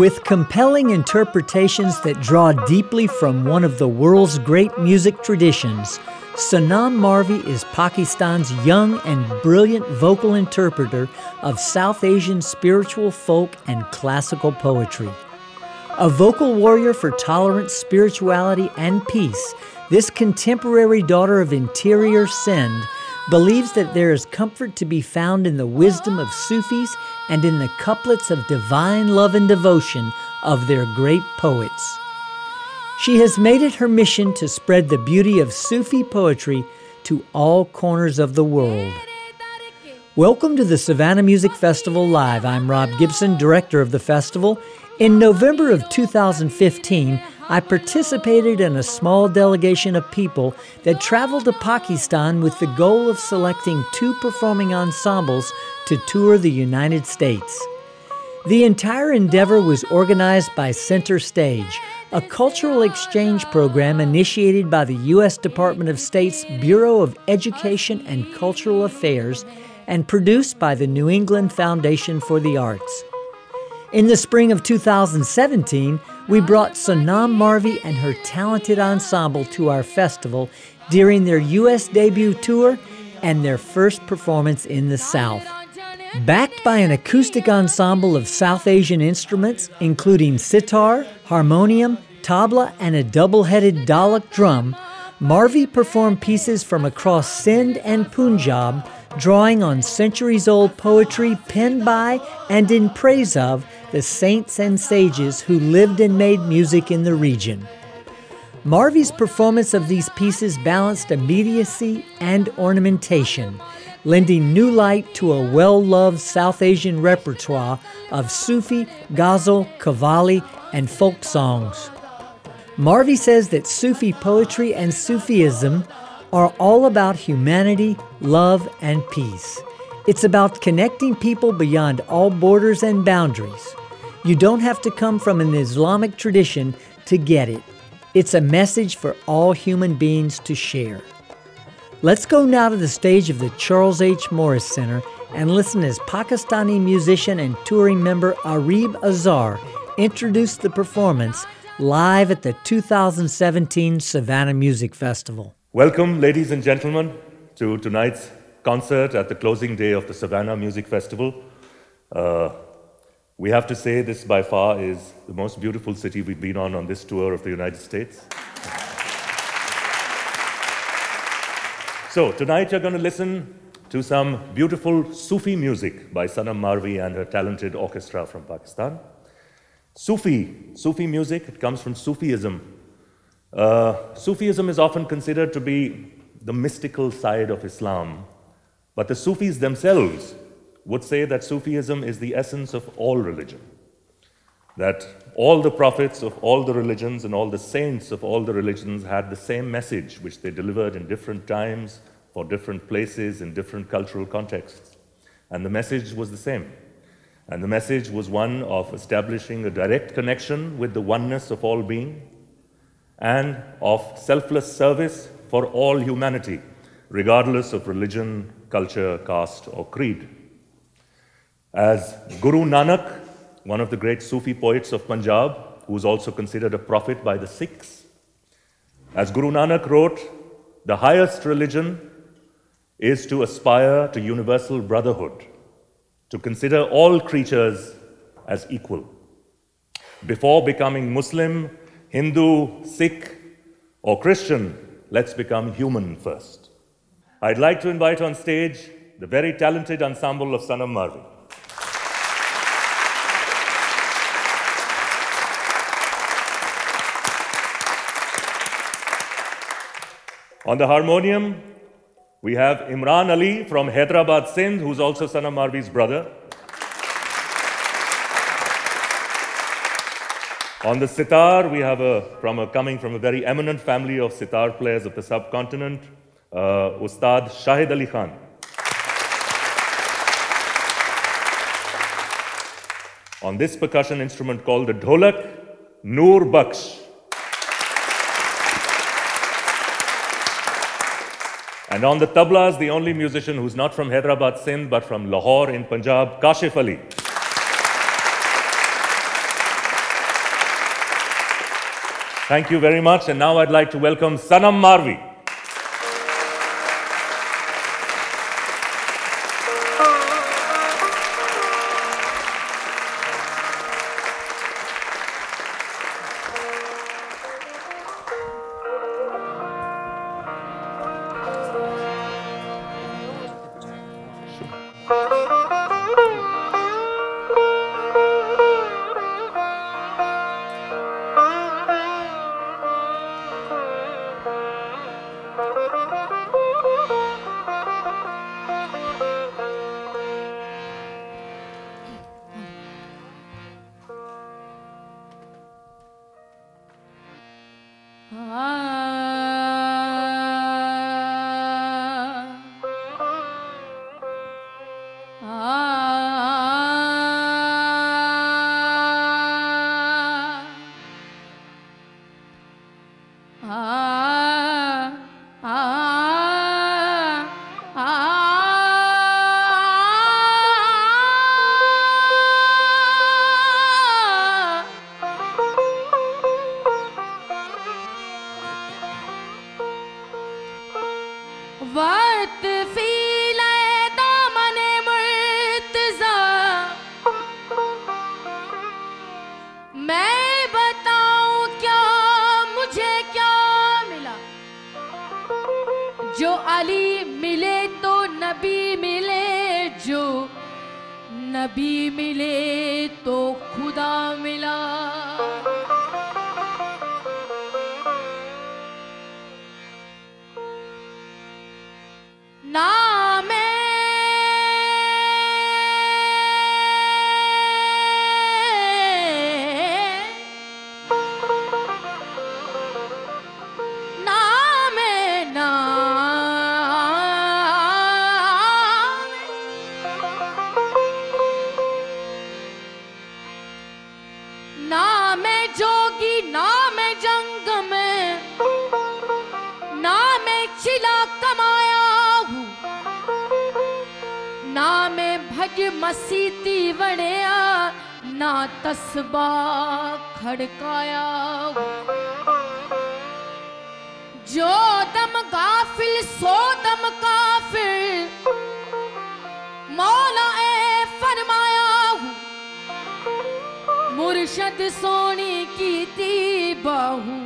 With compelling interpretations that draw deeply from one of the world's great music traditions, Sanam Marvi is Pakistan's young and brilliant vocal interpreter of South Asian spiritual folk and classical poetry. A vocal warrior for tolerance, spirituality, and peace, this contemporary daughter of interior Sindh believes that there is comfort to be found in the wisdom of Sufis and in the couplets of divine love and devotion of their great poets. She has made it her mission to spread the beauty of Sufi poetry to all corners of the world. Welcome to the Savannah Music Festival Live. I'm Rob Gibson, director of the festival. In November of 2015, I participated in a small delegation of people that traveled to Pakistan with the goal of selecting two performing ensembles to tour the United States. The entire endeavor was organized by Center Stage, a cultural exchange program initiated by the U.S. Department of State's Bureau of Education and Cultural Affairs and produced by the New England Foundation for the Arts. In the spring of 2017, we brought Sanam Marvi and her talented ensemble to our festival during their U.S. debut tour and their first performance in the South. Backed by an acoustic ensemble of South Asian instruments, including sitar, harmonium, tabla, and a double headed dholak drum, Marvi performed pieces from across Sindh and Punjab, drawing on centuries old poetry penned by and in praise of the saints and sages who lived and made music in the region. Marvi's performance of these pieces balanced immediacy and ornamentation, lending new light to a well loved South Asian repertoire of Sufi, ghazal, qawwali, and folk songs. Marvi says that Sufi poetry and Sufism are all about humanity, love, and peace. It's about connecting people beyond all borders and boundaries. You don't have to come from an Islamic tradition to get it. It's a message for all human beings to share. Let's go now to the stage of the Charles H. Morris Center and listen as Pakistani musician and touring member Arieb Azhar introduced the performance live at the 2017 Savannah Music Festival. Welcome, ladies and gentlemen, to tonight's concert at the closing day of the Savannah Music Festival. Uh, we have to say this by far is the most beautiful city we've been on on this tour of the United States. so, tonight you're going to listen to some beautiful Sufi music by Sanam Marvi and her talented orchestra from Pakistan. Sufi, Sufi music, it comes from Sufism. Uh, Sufism is often considered to be the mystical side of Islam, but the Sufis themselves would say that Sufism is the essence of all religion. That all the prophets of all the religions and all the saints of all the religions had the same message, which they delivered in different times, for different places, in different cultural contexts. And the message was the same. And the message was one of establishing a direct connection with the oneness of all being and of selfless service for all humanity, regardless of religion, culture, caste, or creed. As Guru Nanak, one of the great Sufi poets of Punjab, who is also considered a prophet by the Sikhs, as Guru Nanak wrote, the highest religion is to aspire to universal brotherhood, to consider all creatures as equal. Before becoming Muslim, Hindu, Sikh, or Christian, let's become human first. I'd like to invite on stage the very talented ensemble of Sanam Marvi. On the harmonium, we have Imran Ali from Hyderabad, Sindh, who's also Sanam Marvi's brother. On the sitar, we have a, from a, coming from a very eminent family of sitar players of the subcontinent, uh, Ustad Shahid Ali Khan. On this percussion instrument called the dholak, Noor Baksh. And on the tablas, the only musician who's not from Hyderabad, Sindh, but from Lahore in Punjab, Kashif Ali. Thank you very much. And now I'd like to welcome Sanam Marvi. ਅੱਜ ਮਸੀਤੀ ਬਣਿਆ ਨਾ ਤਸਬਾ ਖੜਕਾਇਆ। ਜੋ ਦਮ ਗਾਫਿਲ, ਸੋ ਦਮ ਕਾਫਿਰ ਮੌਲਾ ਏ ਫਰਮਾਇਆ ਮੁਰਸ਼ਦ ਸੋਣੀ ਕੀਤੀ ਬਾਹੂ।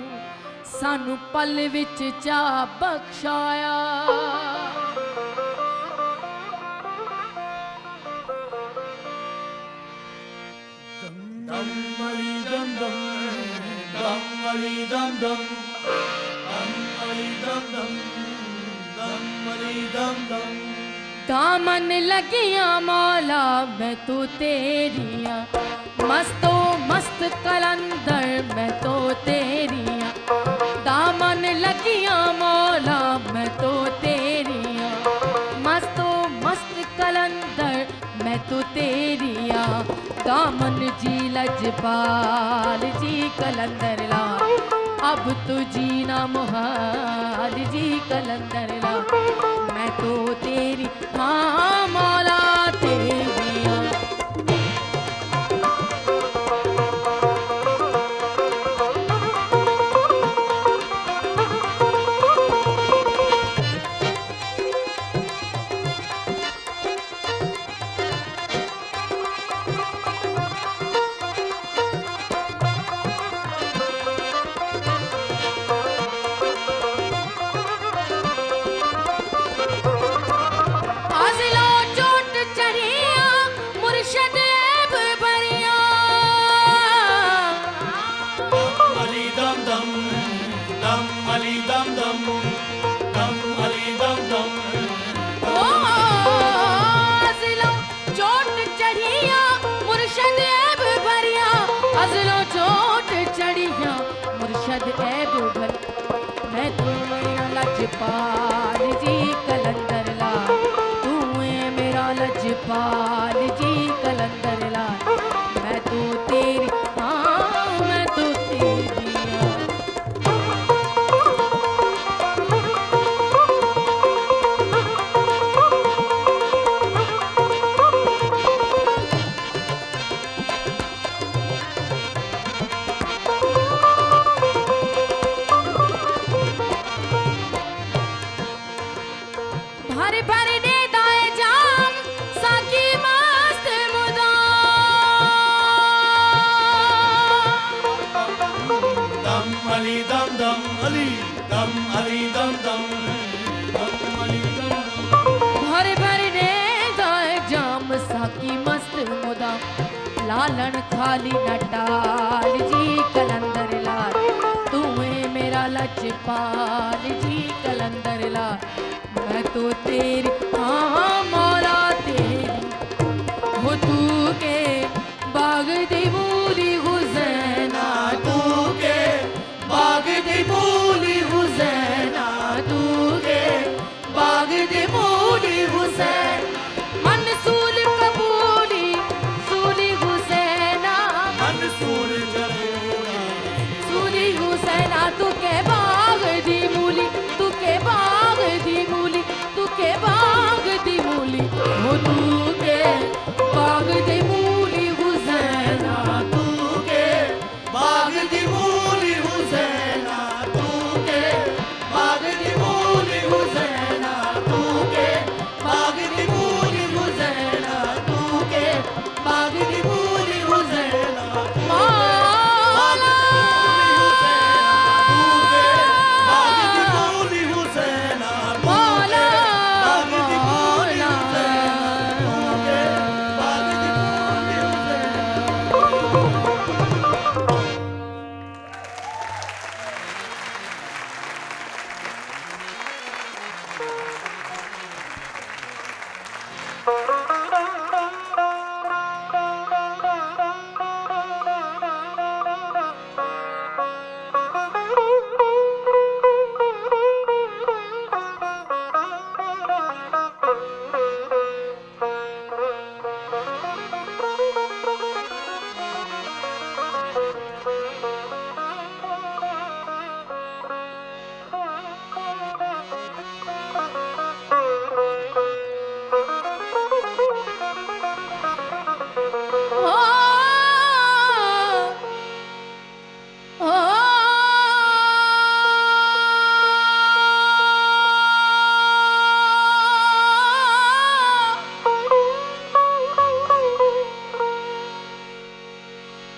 ਸਾਨੂੰ ਪਲ ਵਿੱਚ ਚਾ ਬਖਸ਼ਾਇਆ। दामन लगिया मौला, मैं तो तेरिया। मस्तो मस्त कलंदर, मैं तो तेरिया। दामन लगिया मौला, मैं तो तेरी मैं तो तेरिया दामन जी लजपाल जी कलंदर ला अब तो जीना मुहाल जी कलंदर ला मैं तो तेरी हाँ मौला तेरिया लजपाल जी कलंदर ला तू मेरा लजपाल जी कलंदर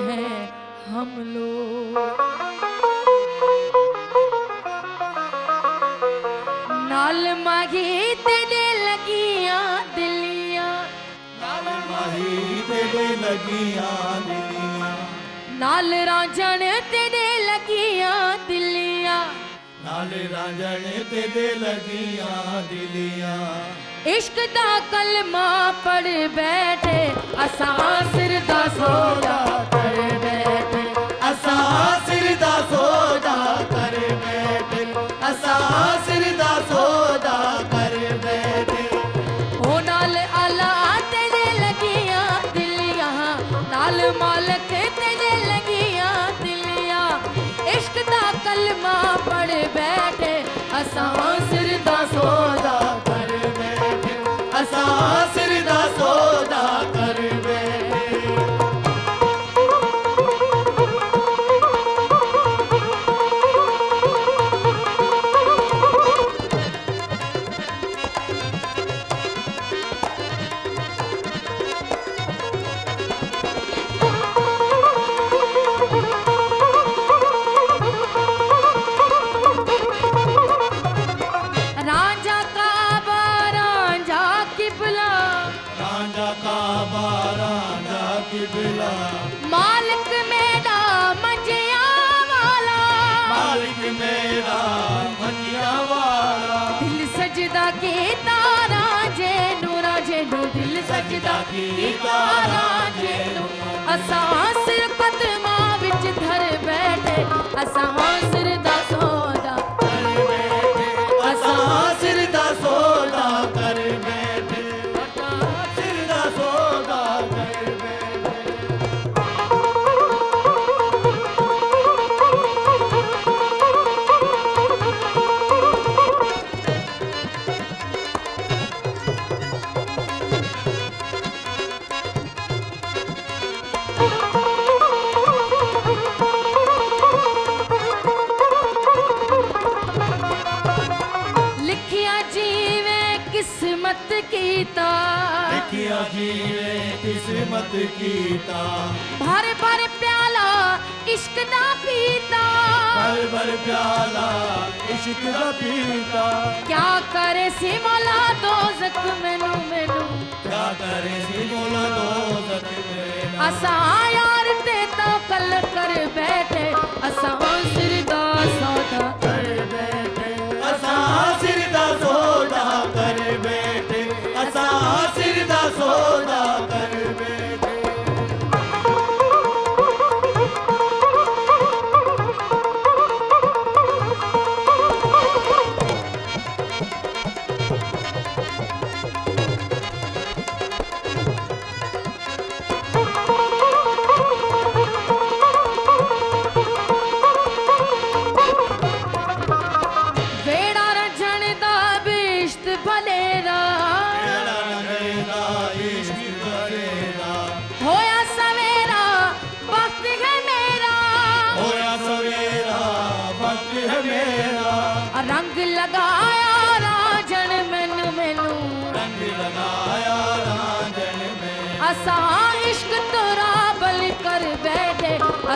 हैं हम लोग। नाल माही तेरे लगिया दिलिया। नाल माही तेरे लगिया दिलिया। नाल राजन तेरे लगिया दिलिया। नाल राजन तेरे लगिया दिलिया। इश्क दा कलमा पढ़ बैठे असां सिर दा सौदा। सिरदा लगिया दिलिया, नाल मालक तेरे लगिया दिलिया। इश्क दा कलमा पढ़ बैठे। असा सिरदा सोदा असां सिर पद्रमा विच धर बैठे असां सिर मत कीता भर भर प्याला इश्क दा पीता। भर भर प्याला इश्क दा पीता। क्या करे सी मौला दोजख मेनू मेनू। क्या करे सी मौला दोजख मेनू। असा यार ते तो कल कर बैठे। असा सिर दा सौदा कर बैठे। असा सिर दा सौदा कर बैठे। असा सिर दा सौदा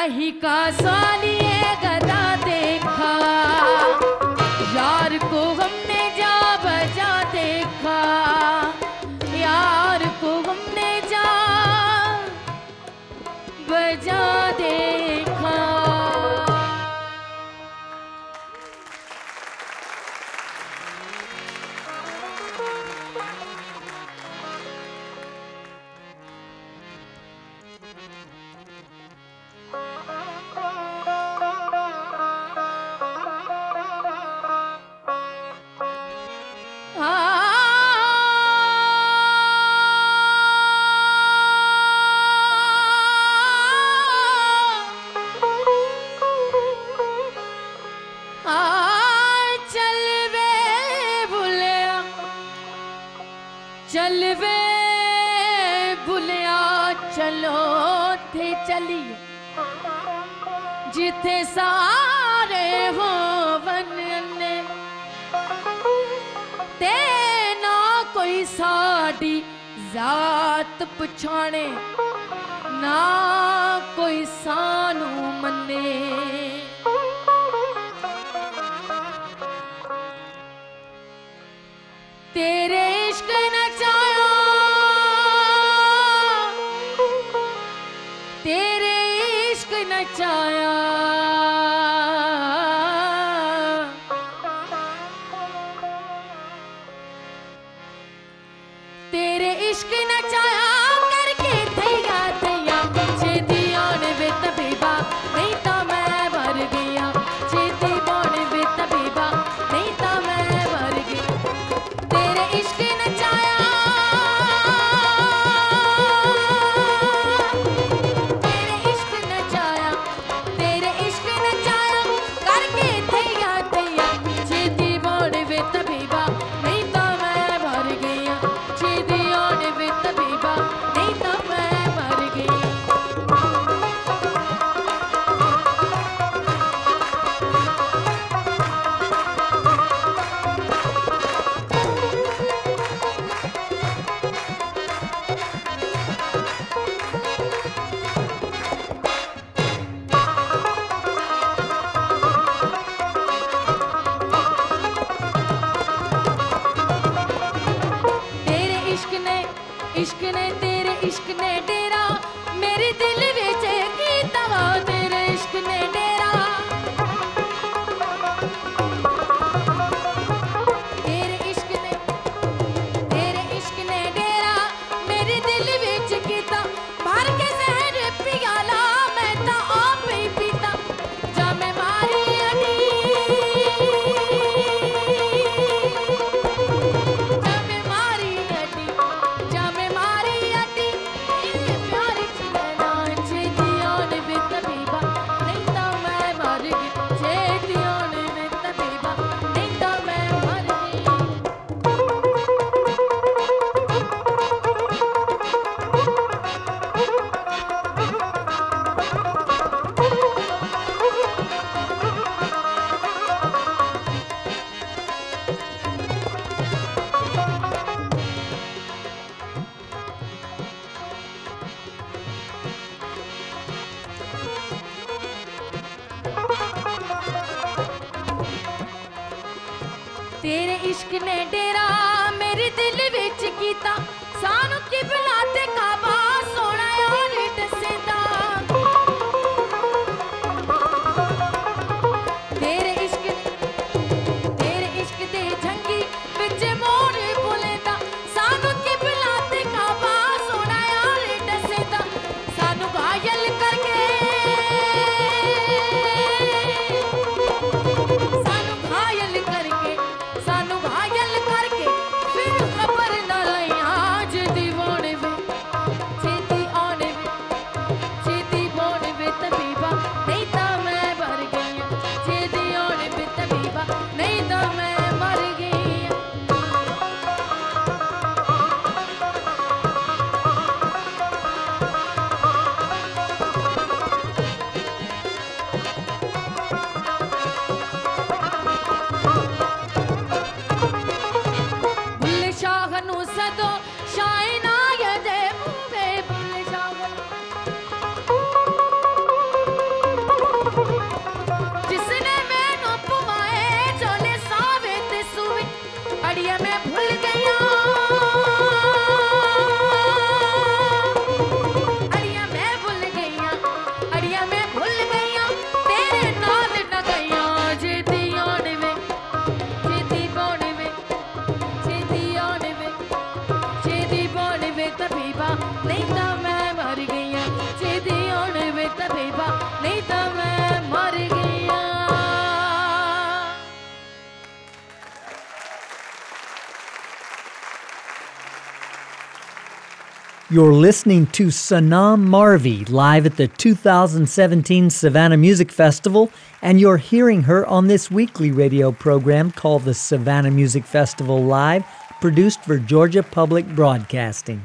कहीं का सालिए നെടേ You're listening to Sanam Marvi live at the 2017 Savannah Music Festival, and you're hearing her on this weekly radio program called the Savannah Music Festival Live, produced for Georgia Public Broadcasting.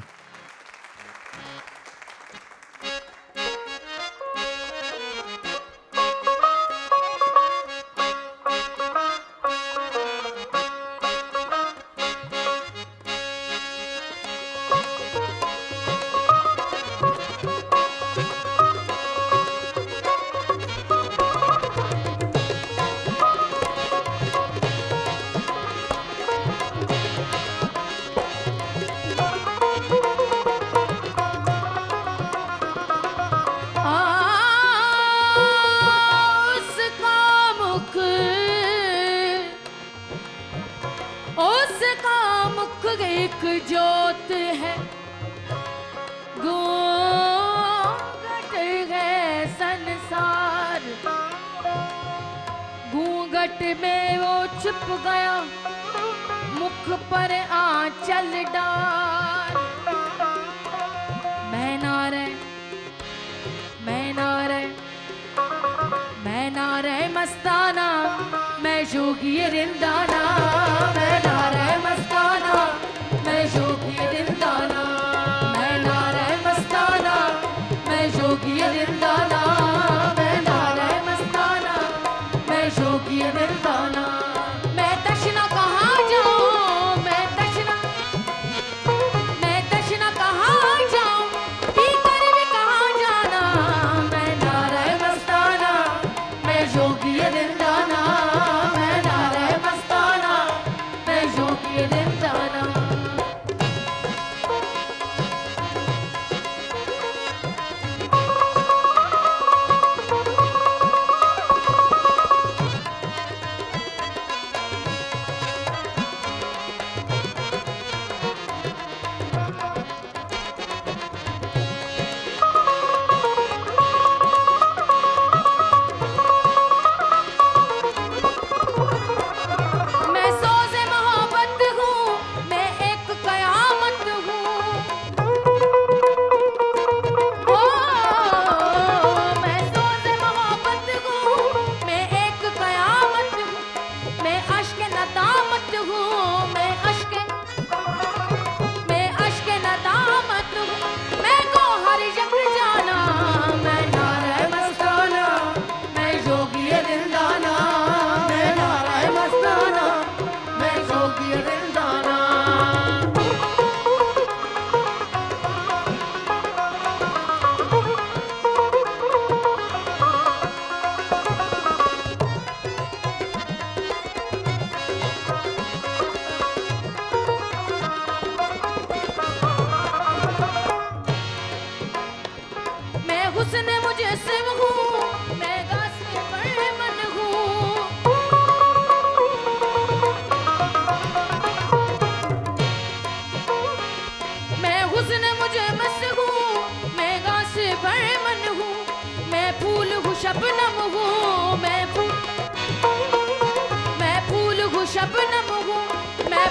Santana.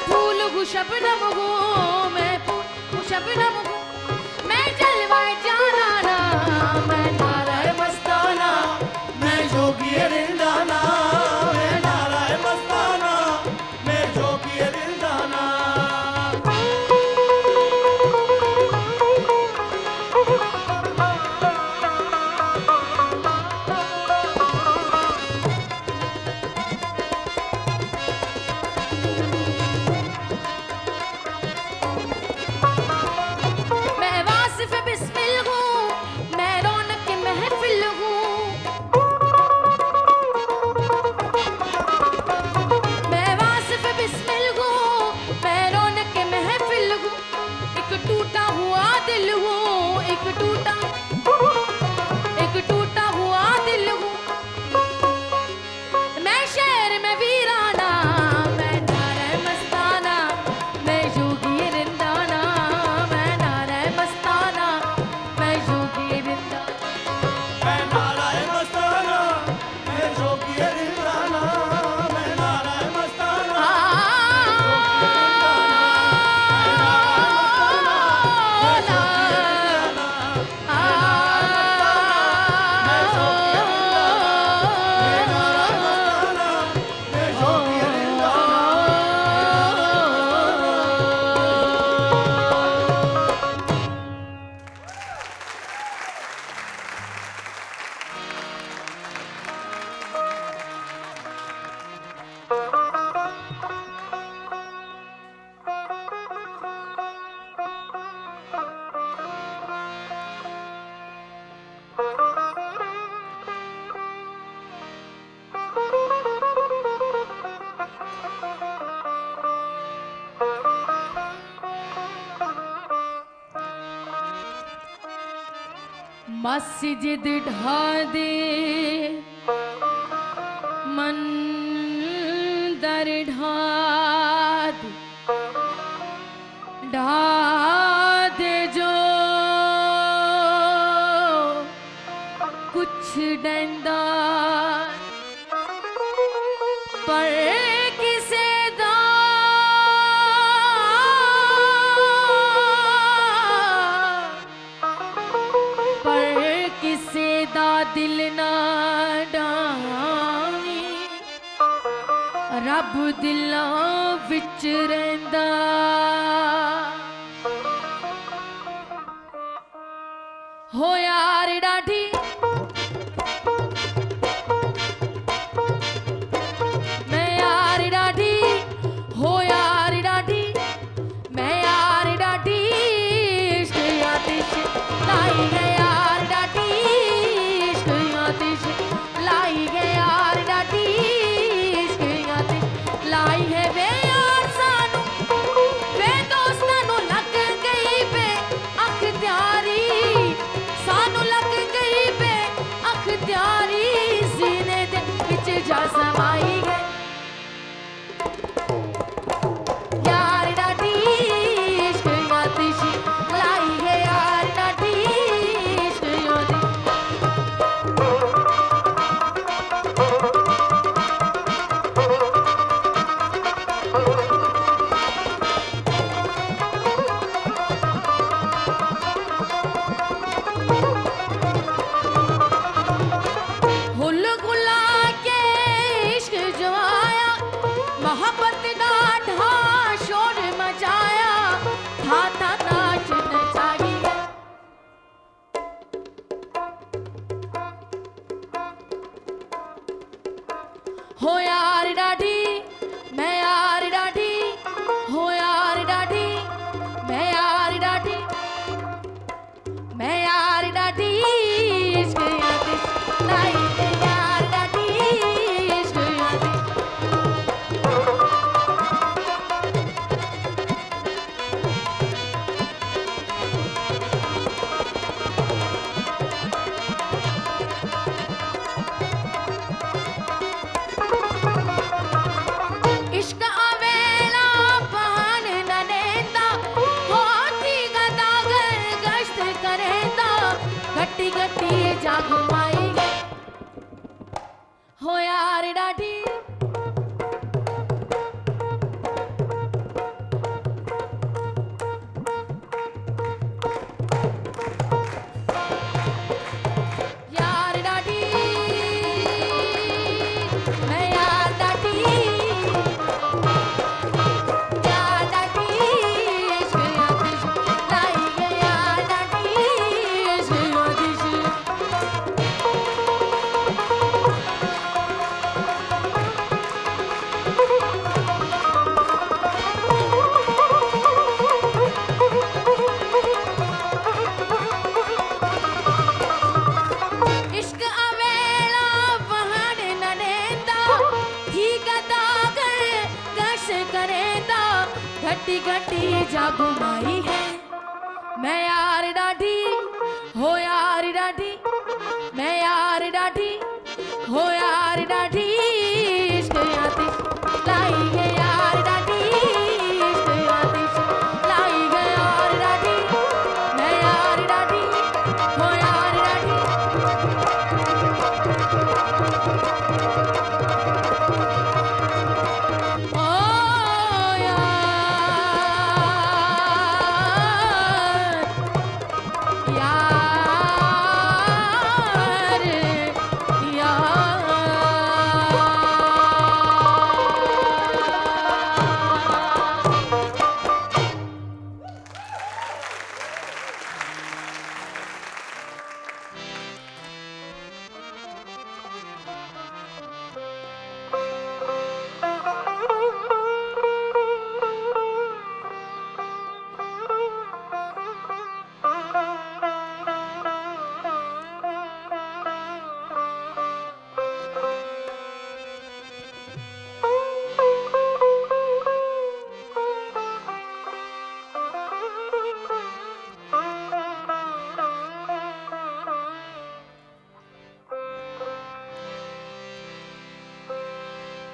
फूल शबनम हूँ मैं फूल शबनम हूँ मस्जिद ढा दी।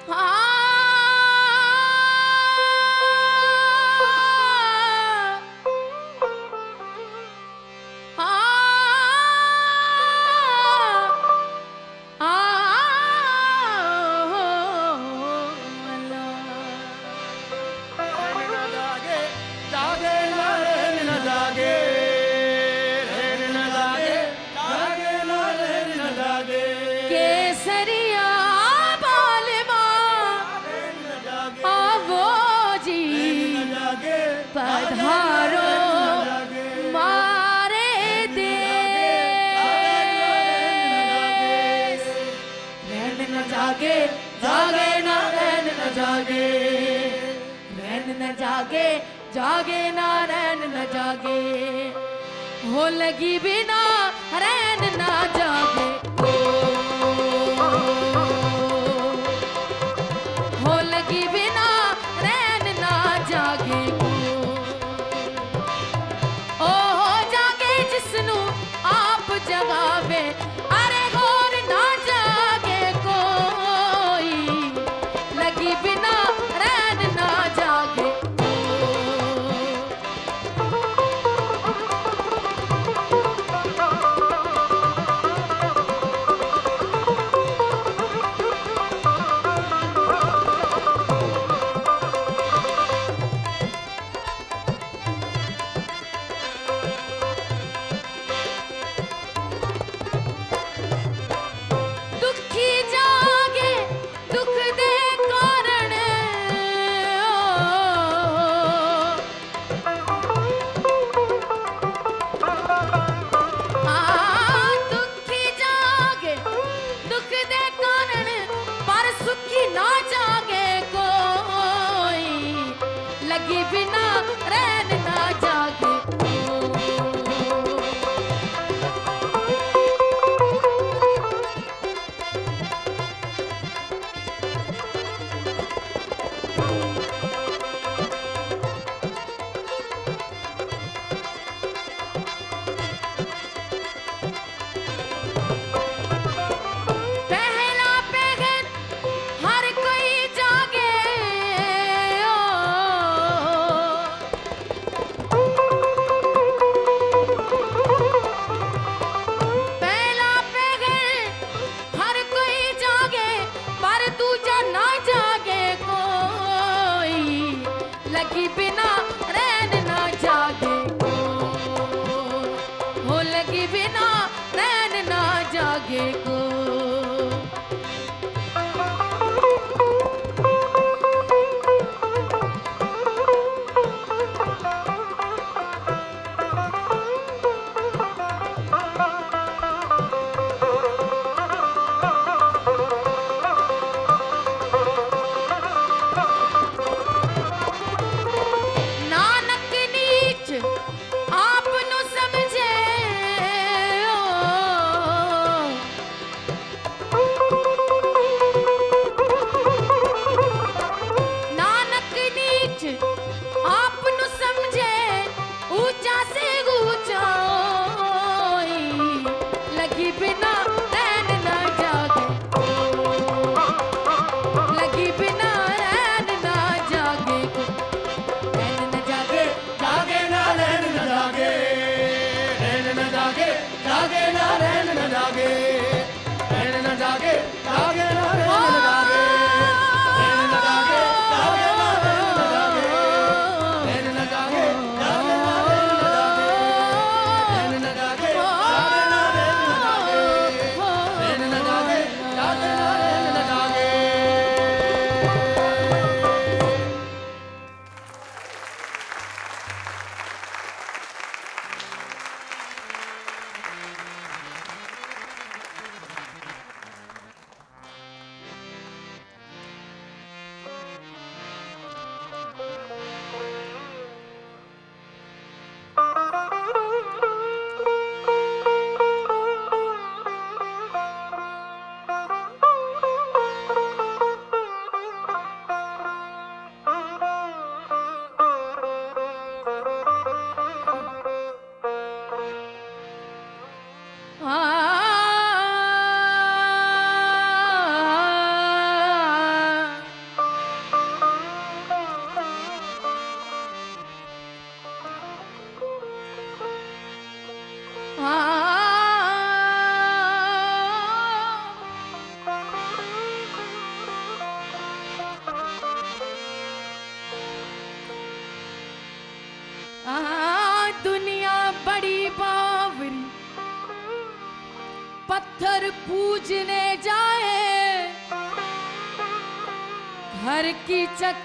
Ha!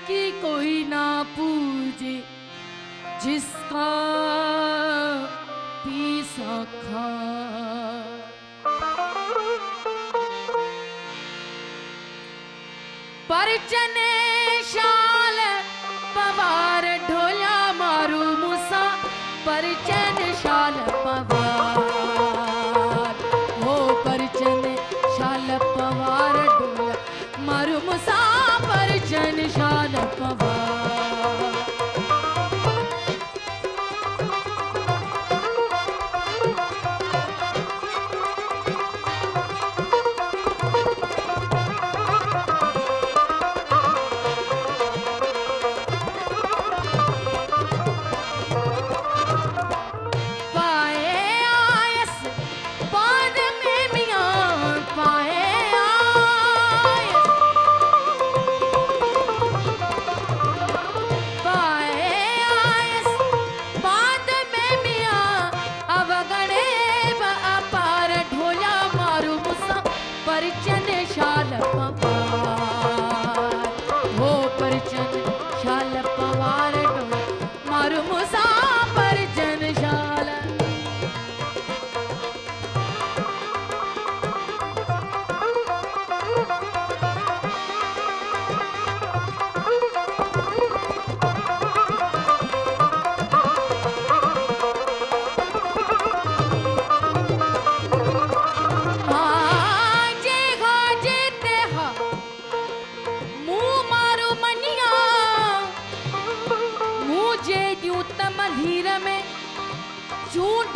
की कोई ना पूजे, जिसका पीसा खा। परचने शाल, पवार ढोला मारू मुसा परचन शाल, पवार। renovar.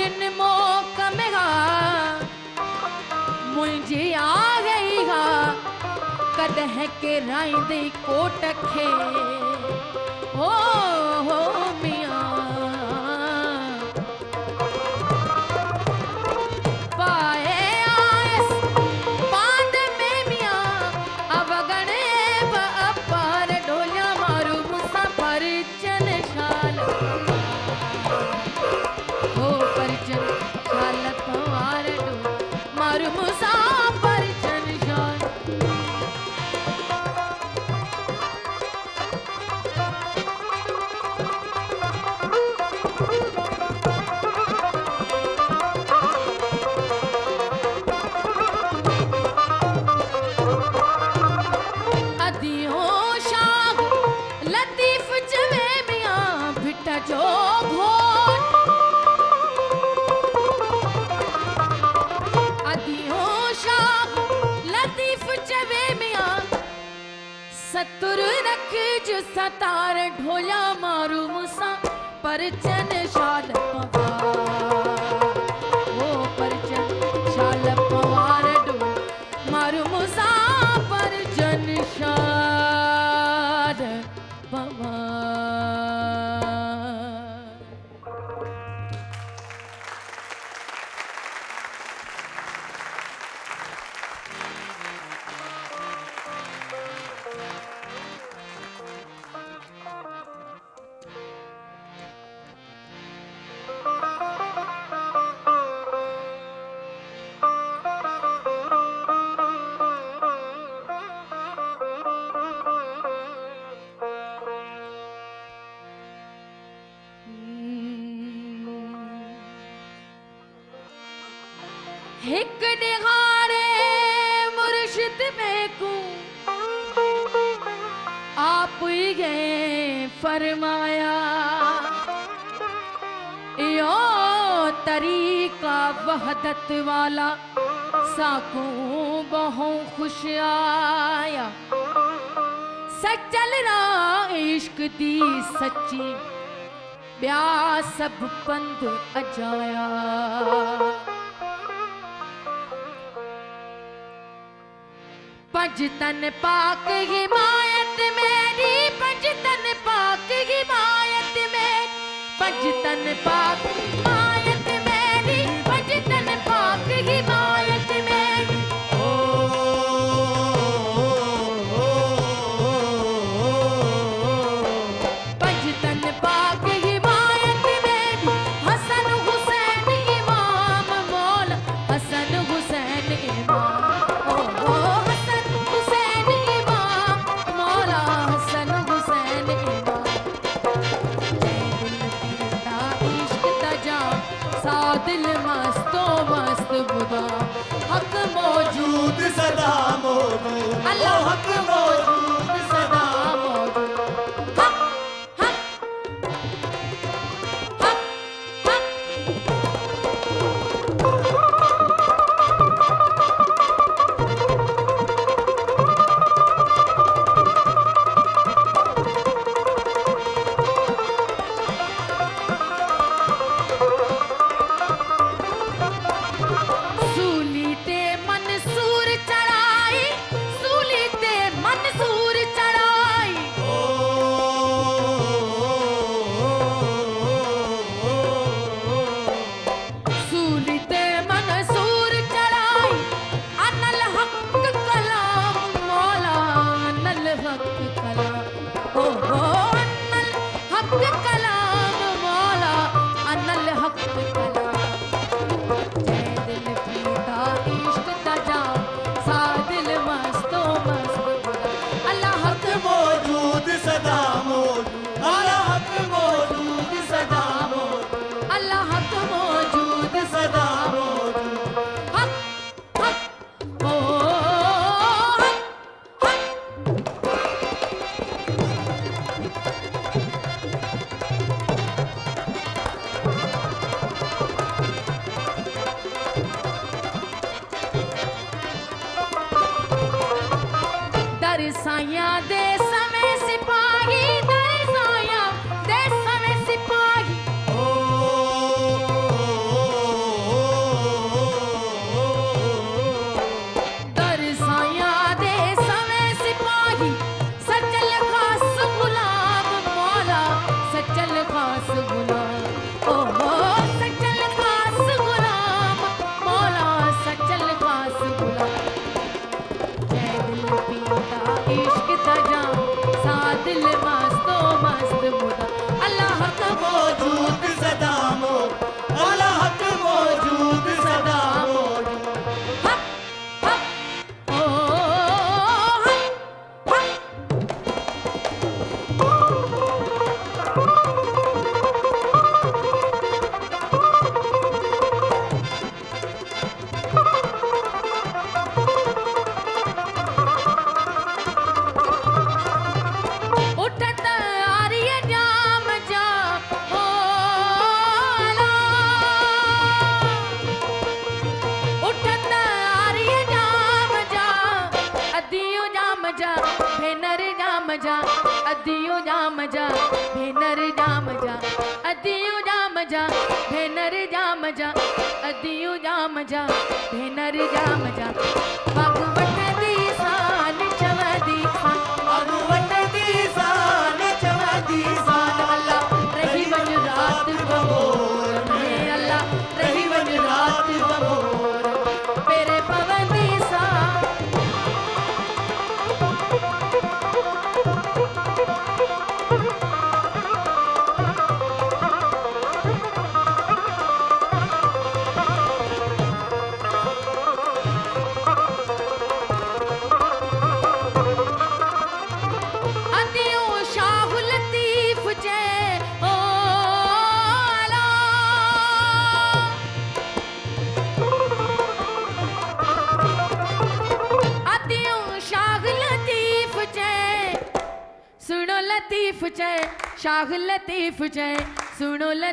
दिन मोकम मुंहिंजी आ गई हा कॾहिं किराईंदी कोट खे। हो हो it's an हिक निहारे मुर्शिद में को आप गए फरमाया। यो तरीका वहदत वाला साकू बहु खुश आया। सचल रहा इश्क दी सच्ची, ब्याह सब पंध अजाया। पंजतन पाक हिमायत मेरी पंजतन पाक हिमायत मेरी पंजतन पाक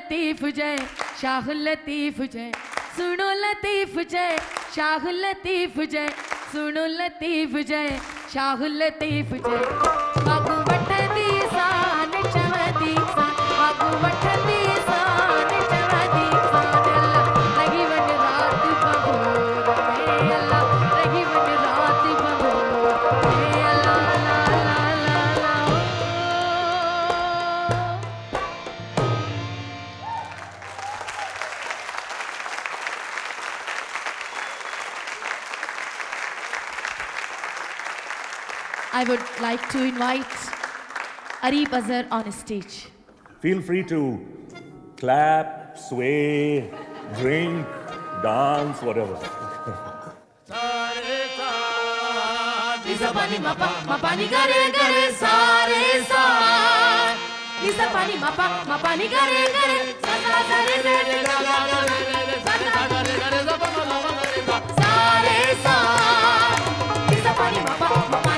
लतीफ जय, शाह लतीफ जय। सुनो लतीफ जय, शाह लतीफ जय। सुनो लतीफ जय, शाह लतीफ जय। like to invite Arieb Azhar on stage. Feel free to clap, sway, drink, dance, whatever. Nisa pani mapa, mapani gare gare sare sa. Nisa pani mapa, mapani gare gare sa sa sa re re re la la la re re re sa sa sa re re re sa pa ma ma ma re sa sare sa. Nisa pani mapa, mapani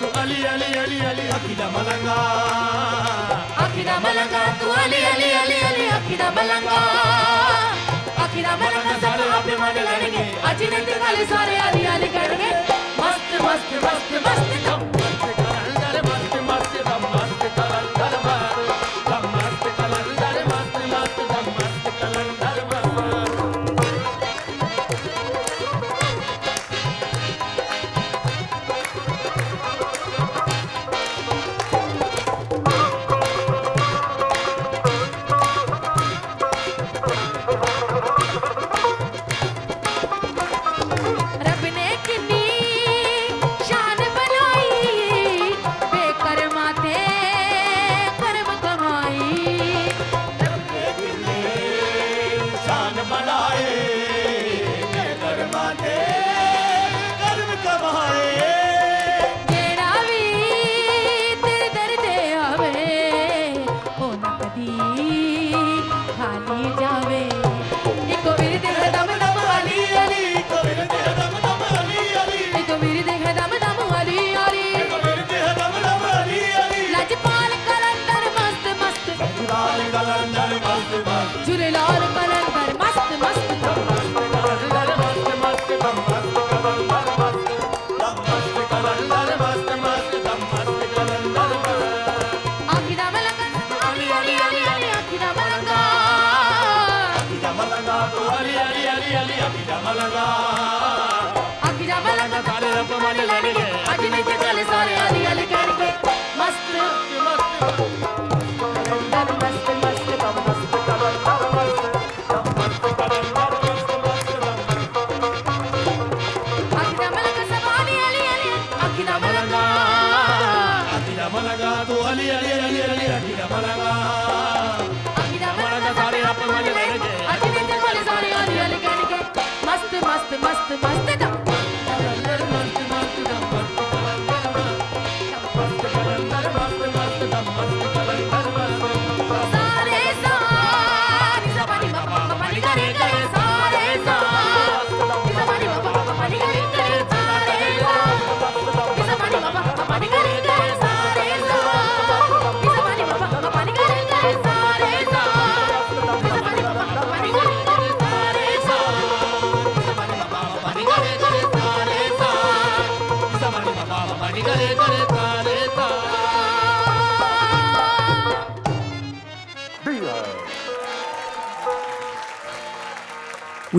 tu ali ali ali ali akida malanga akida malanga tu ali ali ali ali akida malanga akida malanga sab aapne mane ladenge aji ne te khali sare ali ali karenge mast mast mast mast dum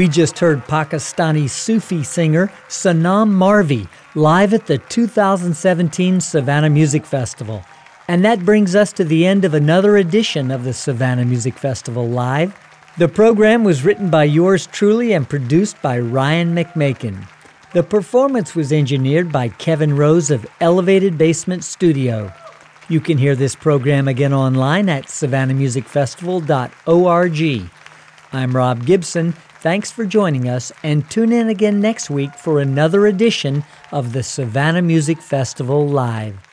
We just heard Pakistani Sufi singer Sanam Marvi live at the 2017 Savannah Music Festival. And that brings us to the end of another edition of the Savannah Music Festival Live. The program was written by yours truly and produced by Ryan McMakin. The performance was engineered by Kevin Rose of Elevated Basement Studio. You can hear this program again online at savannahmusicfestival.org. I'm Rob Gibson, Thanks for joining us, and tune in again next week for another edition of the Savannah Music Festival Live.